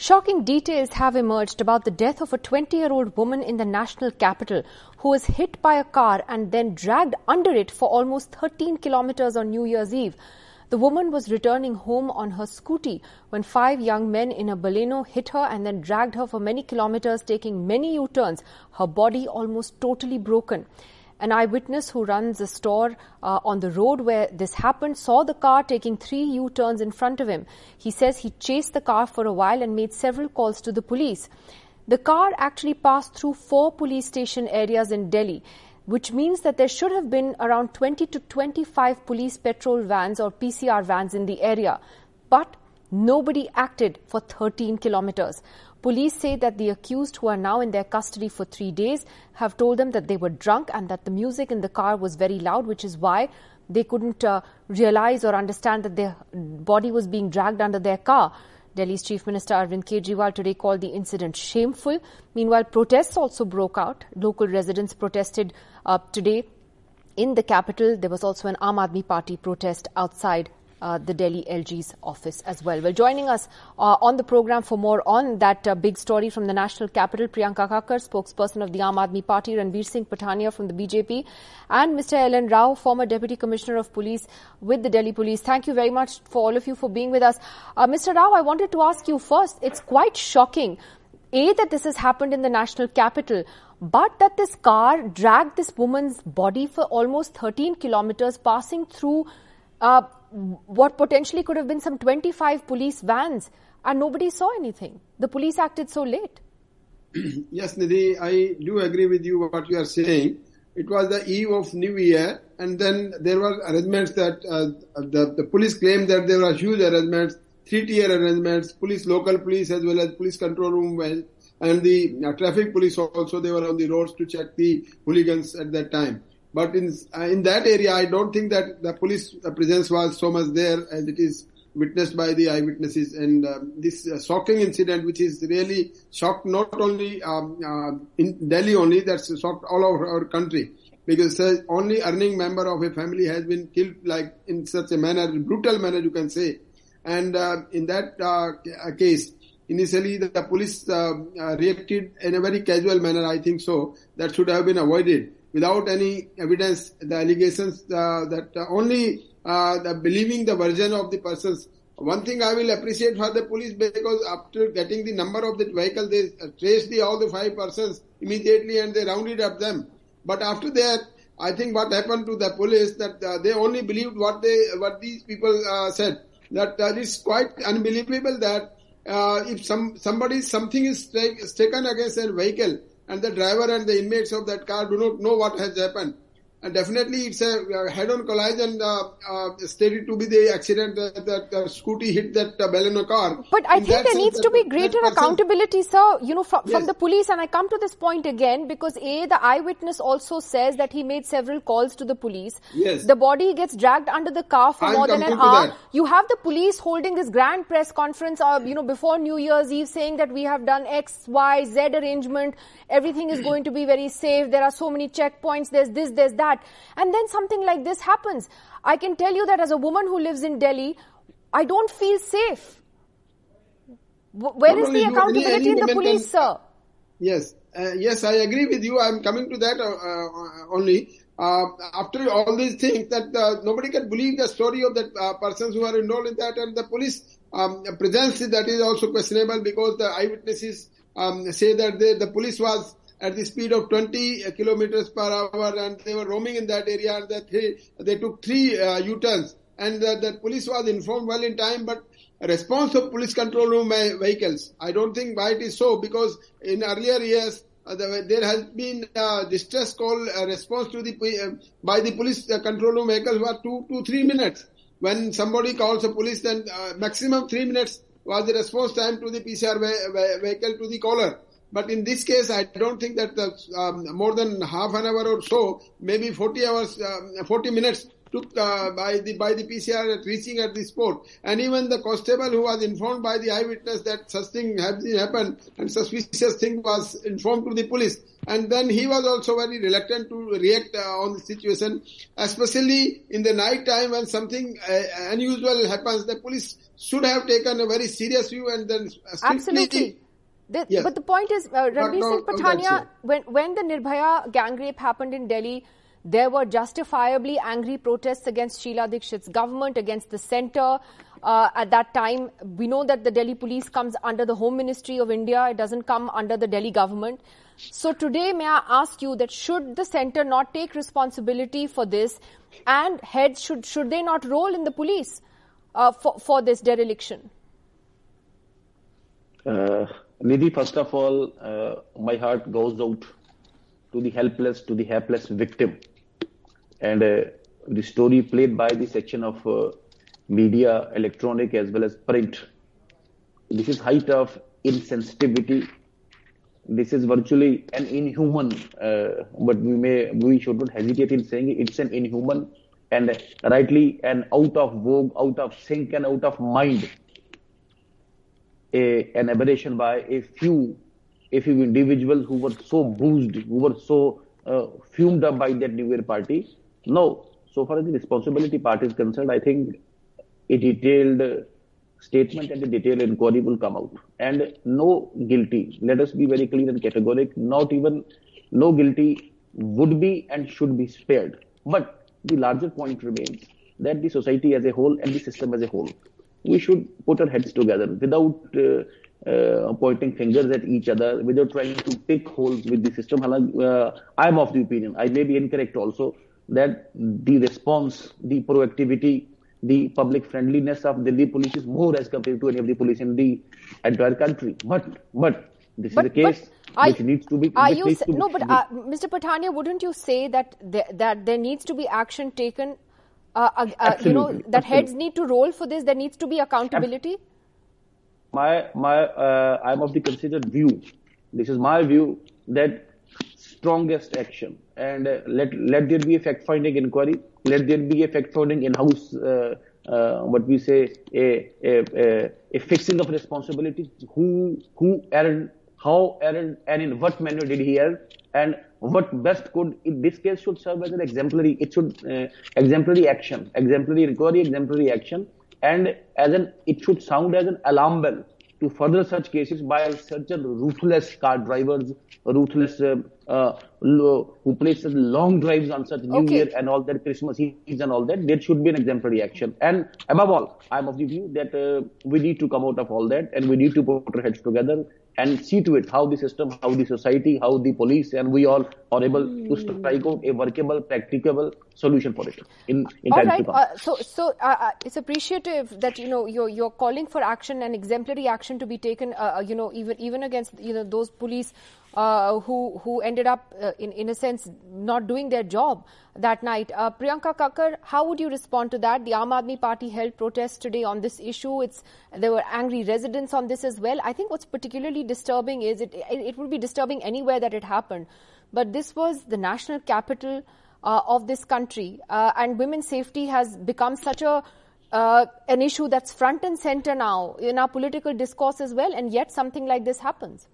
Shocking details have emerged about the death of a 20 year old woman in the national capital who was hit by a car and then dragged under it for almost 13 kilometers on New Year's Eve. The woman was returning home on her scooty when five young men in a Baleno hit her and then dragged her for many kilometers, taking many U turns, her body almost totally broken. An eyewitness who runs a store uh, on the road where this happened saw the car taking three U turns in front of him. He says he chased the car for a while and made several calls to the police. The car actually passed through four police station areas in Delhi, which means that there should have been around 20 to 25 police patrol vans or PCR vans in the area. But nobody acted for 13 kilometers. Police say that the accused, who are now in their custody for three days, have told them that they were drunk and that the music in the car was very loud, which is why they couldn't uh, realize or understand that their body was being dragged under their car. Delhi's Chief Minister Arvind Kejriwal today called the incident shameful. Meanwhile, protests also broke out. Local residents protested uh, today in the capital. There was also an Aam Aadmi Party protest outside uh, the Delhi LG's office as well. Well, joining us uh, on the program for more on that uh, big story from the national capital, Priyanka Kakkar, spokesperson of the Aam Aadmi Party, Ranveer Singh Pathania from the BJP, and Mr. L.N. Rao, former Deputy Commissioner of Police with the Delhi Police. Thank you very much for all of you for being with us. Uh, Mr. Rao, I wanted to ask you first, it's quite shocking, A, that this has happened in the national capital, but that this car dragged this woman's body for almost 13 kilometers, passing through uh, what potentially could have been some 25 police vans and nobody saw anything. The police acted so late. yes, Nidhi, I do agree with you what you are saying. It was the eve of New Year, and then there were arrangements that uh, the, the police claimed that there were huge arrangements, three-tier arrangements, police, local police as well as police control room and the uh, traffic police also, they were on the roads to check the hooligans at that time. But in uh, in that area, I don't think that the police presence was so much there as it is witnessed by the eyewitnesses. And uh, this uh, shocking incident, which is really shocked not only um, uh, in Delhi only, that's shocked all over our country. Because uh, only earning member of a family has been killed like in such a manner, brutal manner you can say. And uh, in that case, initially the, the police reacted in a very casual manner, I think so. That should have been avoided without any evidence, the allegations uh, that uh, only uh, the believing the version of the persons. One thing I will appreciate for the police because after getting the number of the vehicle, they traced the, all the five persons immediately and they rounded up them. But after that, I think what happened to the police that uh, they only believed what they what these people uh, said. That uh, it's quite unbelievable that uh, if some somebody something is take, taken against a vehicle and the driver and the inmates of that car do not know what has happened. And definitely it's a head-on collision uh, uh, stated to be the accident that, that uh, scooty hit that uh, Baleno car. But I In think there needs to be greater accountability, sir, you know, from, yes. from the police. And I come to this point again because A, the eyewitness also says that he made several calls to the police. Yes. The body gets dragged under the car for I'm more than an hour. That. You have the police holding this grand press conference, uh, you know, before New Year's Eve saying that we have done X, Y, Z arrangement. Everything is going to be very safe. There are so many checkpoints. There's this, there's that that. And then something like this happens. I can tell you that as a woman who lives in Delhi, I don't feel safe. Where is the accountability in the police, sir? Yes, uh, yes, I agree with you. I'm coming to that uh, uh, only. Uh, after all these things, that uh, nobody can believe the story of the uh, persons who are involved in that, and the police um, presence that is also questionable because the eyewitnesses um, say that they, the police was at the speed of 20 kilometers per hour and they were roaming in that area and that they, they took three uh, U-turns and the, the police was informed well in time but response of police control room vehicles. I don't think why it is so because in earlier years uh, the, there has been uh, distress call uh, response to the uh, by the police uh, control room vehicles was two to three minutes. When somebody calls the police, then uh, maximum three minutes was the response time to the PCR vehicle to the caller. But in this case, I don't think that the, um, more than half an hour or so, maybe 40 hours, uh, 40 minutes took uh, by the by the PCR at reaching at the spot, and even the constable who was informed by the eyewitness that such thing had happened and suspicious thing was informed to the police, and then he was also very reluctant to react uh, on the situation, especially in the night time when something uh, unusual happens. The police should have taken a very serious view and then absolutely. The, yes. But the point is, uh, Ranveer Singh Pathania, when, when the Nirbhaya gang rape happened in Delhi, there were justifiably angry protests against Sheila Dikshit's government, against the centre. Uh, at that time, we know that the Delhi police comes under the Home Ministry of India. It doesn't come under the Delhi government. So today, may I ask you that should the centre not take responsibility for this and heads should, should they not roll in the police uh, for, for this dereliction? Uh, Nidhi, first of all, uh, my heart goes out to the helpless, to the helpless victim. And uh, the story played by the section of uh, media, electronic as well as print. This is height of insensitivity. This is virtually an inhuman, uh, but we may, we should not hesitate in saying it. it's an inhuman and rightly an out of vogue, out of sync and out of mind a, an aberration by a few a few individuals who were so bruised, who were so uh, fumed up by that New Year party. No, so far as the responsibility part is concerned, I think a detailed statement and a detailed inquiry will come out. And no guilty, let us be very clear and categoric, not even no guilty would be and should be spared. But the larger point remains that the society as a whole and the system as a whole we should put our heads together without uh, uh, pointing fingers at each other, without trying to pick holes with the system. Uh, I'm of the opinion, I may be incorrect also, that the response, the proactivity, the public friendliness of Delhi police is more as compared to any of the police in the entire country. But, but this but, is a case which needs to be. Are you no? But uh, Mr. Pathania, wouldn't you say that there, that there needs to be action taken you know that Absolutely. heads need to roll for this. There needs to be accountability. My my, uh, I'm of the considered view. This is my view that strongest action and uh, let let there be a fact finding inquiry. Let there be a fact finding in house. Uh, what we say a, a, a, a fixing of responsibilities. Who who erred, how erred, and in what manner did he err, and what best could in this case should serve as an exemplary it should uh, exemplary action exemplary inquiry exemplary action. And as an it should sound as an alarm bell to further such cases by such a ruthless car drivers ruthless uh, uh, who place long drives on such new okay. year and all that christmas Eve and all that there should be an exemplary action. And above all i'm of the view that uh, we need to come out of all that and we need to put our heads together and see to it how the system, how the society, how the police, and we all are able mm. to strike out a workable, practicable solution for it in, in all right. Uh, so, so uh, uh, it's appreciative that you know you're you're calling for action and exemplary action to be taken. Uh, uh, you know, even even against you know those police uh, who who ended up uh, in in a sense not doing their job that night. Uh, Priyanka Kakkar, how would you respond to that? The Aam Aadmi Party held protests today on this issue. It's there were angry residents on this as well. I think what's particularly disturbing is it it, it would be disturbing anywhere that it happened, but this was the national capital uh, of this country, uh, and women's safety has become such a uh, an issue that's front and center now in our political discourse as well, and yet something like this happens.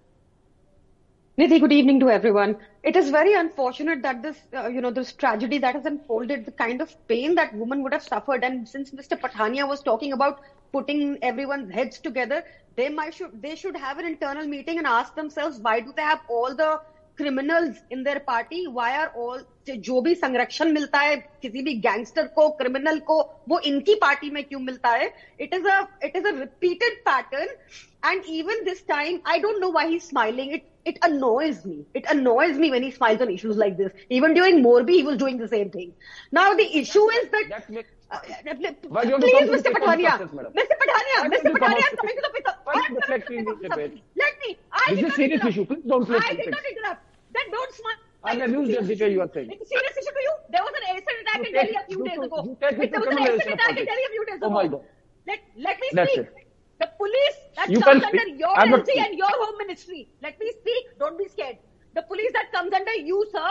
Nidhi, good evening to everyone. It is very unfortunate that this, uh, you know, this tragedy that has unfolded, the kind of pain that woman would have suffered. And since Mr. Pathania was talking about putting everyone's heads together, they might should they should have an internal meeting and ask themselves why do they have all the criminals in their party why are all जो भी संरक्षण मिलता है किसी भी gangster को criminal को वो इनकी पार्टी में क्यों मिलता है it is a it is a repeated pattern and even this time I don't know why he smiling it it annoys me. It annoys me when he smiles on issues like this. Even during Morbi, he was doing the same thing. Now the issue is that. That's uh, please, Mr. Pathania. Mr. Pathania. Mr. Pathania, Let me. I did not interrupt. Don't smile. I'm at the way you are saying. Serious issue to you. There was an acid attack in Delhi a few days oh ago. There was an acid attack in Delhi a few days ago. Oh my God. Let, let me That's speak. It. The police that you comes under your I'm LG and your home ministry. Let me speak. Don't be scared. The police that comes under you, sir,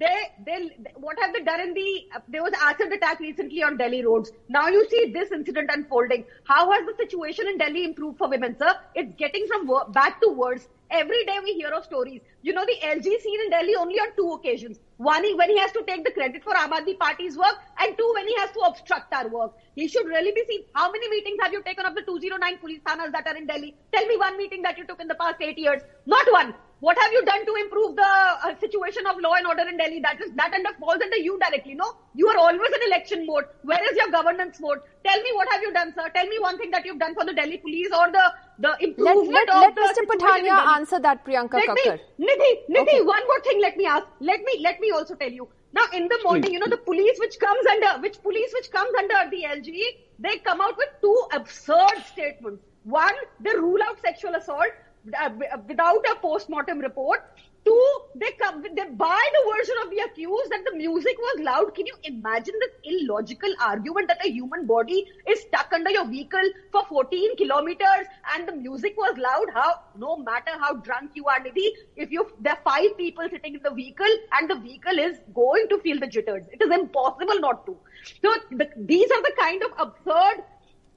they, they, what have they done in the, there was acid attack recently on Delhi roads. Now you see this incident unfolding. How has the situation in Delhi improved for women, sir? It's getting from wor- bad to worse. Every day we hear of stories. You know, the LG seen in Delhi only on two occasions. One, when he has to take the credit for Aam Party's work, and two, when he has to obstruct our work. He should really be seen. How many meetings have you taken of the 209 police thanas that are in Delhi? Tell me one meeting that you took in the past eight years. Not one. What have you done to improve the uh, situation of law and order in Delhi? That is that under falls under you directly. No, you are always in election mode. Where is your governance mode? Tell me what have you done, sir? Tell me one thing that you've done for the Delhi police or the the Let, improvement let, of let the Mr. situation in Pathania answer that, Priyanka Let Kakkar. me, Nidhi, Nidhi, Okay. one more thing. Let me ask. Let me let me also tell you. Now, in the morning, you know, the police which comes under which police which comes under the LG, they come out with two absurd statements. One, they rule out sexual assault Uh, uh, without a post-mortem report. Two, they come, they buy the version of the accused that the music was loud. Can you imagine this illogical argument that a human body is stuck under your vehicle for 14 kilometers and the music was loud? How, no matter how drunk you are, Nidhi, if you, there are five people sitting in the vehicle and the vehicle is going to feel the jitters. It is impossible not to. So the, these are the kind of absurd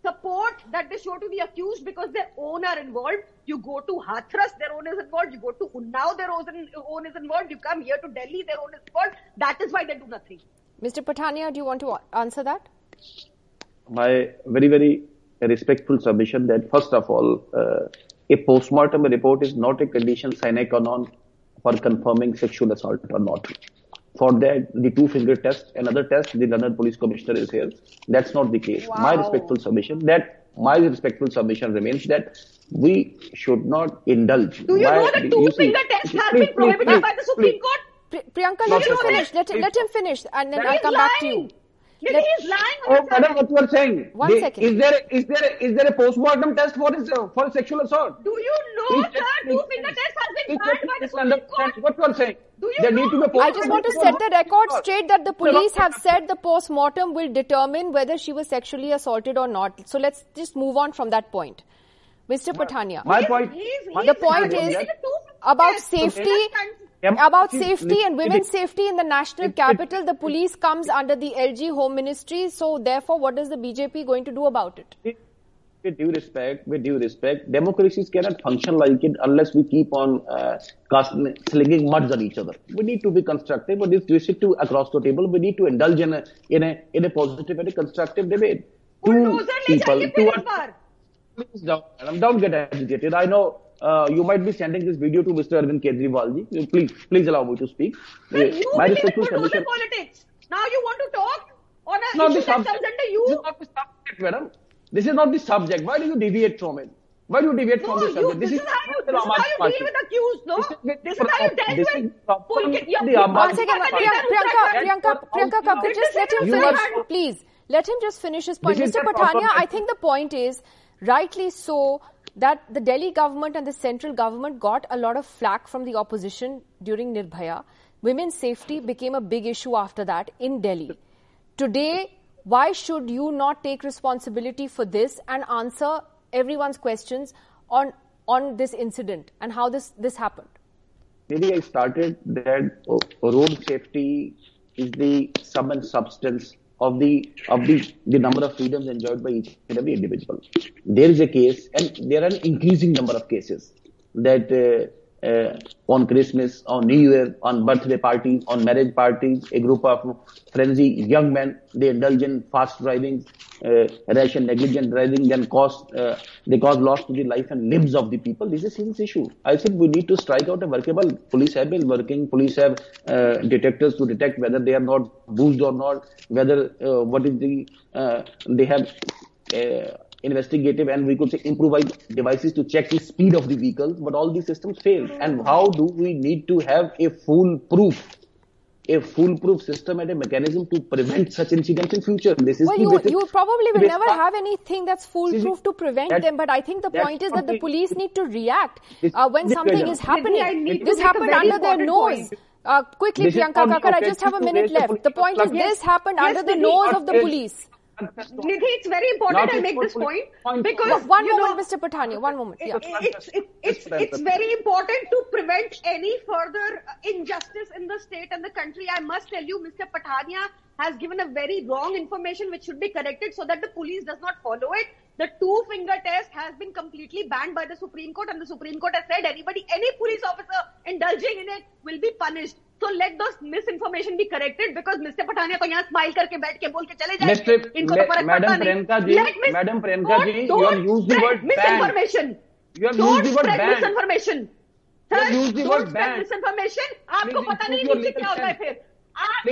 support that they show to the accused because their own are involved. You go to Hathras, their own is involved. You go to Unnao, their own, own is involved. You come here to Delhi, their own is involved. That is why they do nothing. Mr. Pathania, do you want to answer that? my very, very respectful submission that first of all, uh, a post-mortem report is not a condition sine qua non for confirming sexual assault or not. For that, the two-finger test, another test, the London Police Commissioner is here. That's not the case. My respectful submission that my respectful submission remains that we should not indulge. Do you My- know the you two see- finger test has please, been prohibited please, by the please, Supreme please. Court? Pri- Priyanka, let him finish. Let, let him finish and then That I'll He's come back to you. Lying. Nidhi Let- is lying Oh, madam, side. what you are saying? One The- second. Is there is there is there a post-mortem test for his uh, for sexual assault? Do you know, Please, sir, please, two please, finger test has been please, banned by the please Supreme Court? What you are saying? Do you there know? need to be a I post-mortem just want to set the record straight that the police have said the post-mortem will determine whether she was sexually assaulted or not. So let's just move on from that point. Mr. Pathania. My He's- point. he's- my the he's point is It's a two-finger about safety Am- about hmm. safety and women's safety in the national capital, the police comes under the LG Home Ministry. So therefore, what is the BJP going to do about it? With due respect, with due respect, democracies cannot function like it unless we keep on uh, casting, slinging muds on each other. We need to be constructive, but it's restricted to across the table. We need to indulge in a in a in a positive and a constructive debate. Two people, two. Please, don't, don't get agitated. I know uh, you might be sending this video to Mr. Arvind Kejriwal ji. Please, please allow me to speak. Sir, Uh, you My believe in respectful bulldozer submission. politics. Now you want to talk on This is not issue the that comes subject. under you? This is not the subject, madam. This is not the subject. Why do you deviate from it? Why do you deviate No, from the you, subject? this, is how you, the this is Aam how Aadmi you Party. deal with accused, no? This is the This is how you dealt this with is the Pulkit. Yeah, the you- Aam one Aadmi second Party. priyanka priyanka priyanka, priyanka just let him finish please let him just finish his point mr patania i think the point is rightly so that the delhi government and the central government got a lot of flack from the opposition during nirbhaya women's safety became a big issue after that in delhi Today, why should you not take responsibility for this and answer everyone's questions on on this incident and how this this happened? Maybe I started that uh, road safety is the sum and substance of the of the, the number of freedoms enjoyed by each and every individual. There is a case, and there are an increasing number of cases that uh, uh, on Christmas, on New Year, on birthday parties, on marriage parties, a group of frenzy young men they indulge in fast driving, uh, rash and negligent driving, then cause uh, they cause loss to the life and limbs of the people. This is a serious issue. I said we need to strike out a workable. Police have been working. Police have uh, detectors to detect whether they are not boozed or not, whether uh, what is the uh, they have. Investigative and we could say improvised devices to check the speed of the vehicles, but all these systems failed And how do we need to have a foolproof, a foolproof system and a mechanism to prevent such incidents in future? This is Well, you, basic- you probably will never part. have anything that's foolproof to prevent that- them, but I think the point is that the the- police need to react uh, when something is happening. I need to This happened under their nose. Uh, quickly, This is Priyanka not Kakkar, I the just have a minute left. The point is this happened Yes, under the nose of the fair. police. Nidhi, it's very important I make this point, point because No, one you moment, know, Mr. Pathania. One moment. Yeah. it- it's it, it's it's very important to prevent any further injustice in the state and the country. I must tell you, Mr. Pathania has given a very wrong information which should be corrected so that the police does not follow it. The two finger test has been completely banned by the Supreme Court, and the Supreme Court has said anybody, any police officer indulging in it will be punished. So let the misinformation be corrected because mister Pathania को यहाँ smile करके बैठ के बोल के चले जाए madam Priyanka ji madam Priyanka ji you have use the misinformation use the word misinformation sir use the information आपको पता नहीं क्या होता है फिर आप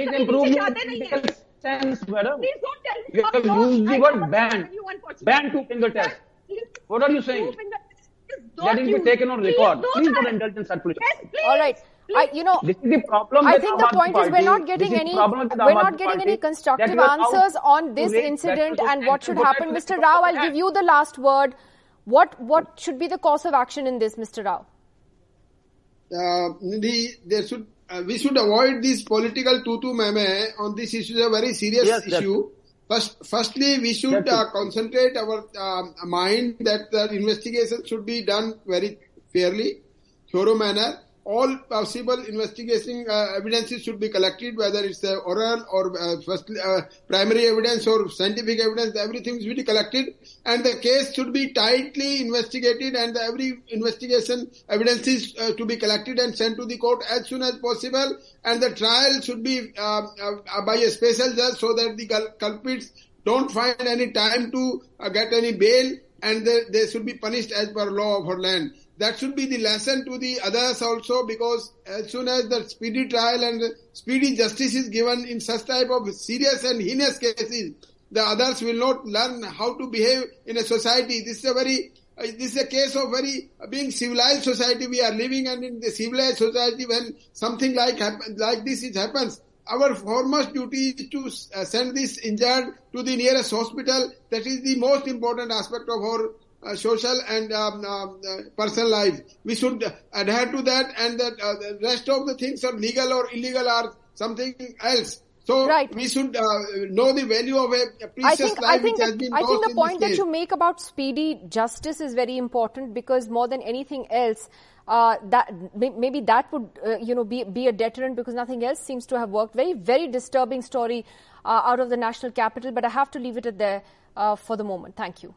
I, you know, This is the problem. I think the Aam Aadmi point is we're not getting any the problem with we're not getting any constructive that you are out answers on this raise incident and what should happen. Mr. Rao, I'll give you the last word. What what should be the course of action in this, Mr. Rao? uh, the, there should uh, we should avoid this political tutu meme on this issue. It's a very serious Yes, yes. issue. First, firstly, we should uh, concentrate our um, mind that the investigation should be done very fairly, thorough manner. All possible investigation uh, evidences should be collected, whether it's uh, oral or uh, first, uh, primary evidence or scientific evidence. Everything should be collected, and the case should be tightly investigated, and every investigation evidence is uh, to be collected and sent to the court as soon as possible. And the trial should be uh, by a special judge, so that the culprits don't find any time to get any bail, and they, they should be punished as per law of her land. That should be the lesson to the others also because as soon as the speedy trial and speedy justice is given in such type of serious and heinous cases, the others will not learn how to behave in a society. This is a very, uh, this is a case of very uh, being civilized society we are living and in the civilized society when something like happen, like this is happens, our foremost duty is to uh, send this injured to the nearest hospital. That is the most important aspect of our uh, social and um, um, uh, personal life. We should adhere to that, and that uh, the rest of the things are legal or illegal are something else. So Right. we should uh, know the value of a, precious think I life think which has the, been I think the point that you make about speedy justice is very important because more than anything else, uh, that maybe that would uh, you know be be a deterrent because nothing else seems to have worked. Very very disturbing story uh, out of the national capital, but I have to leave it at there uh, for the moment. Thank you.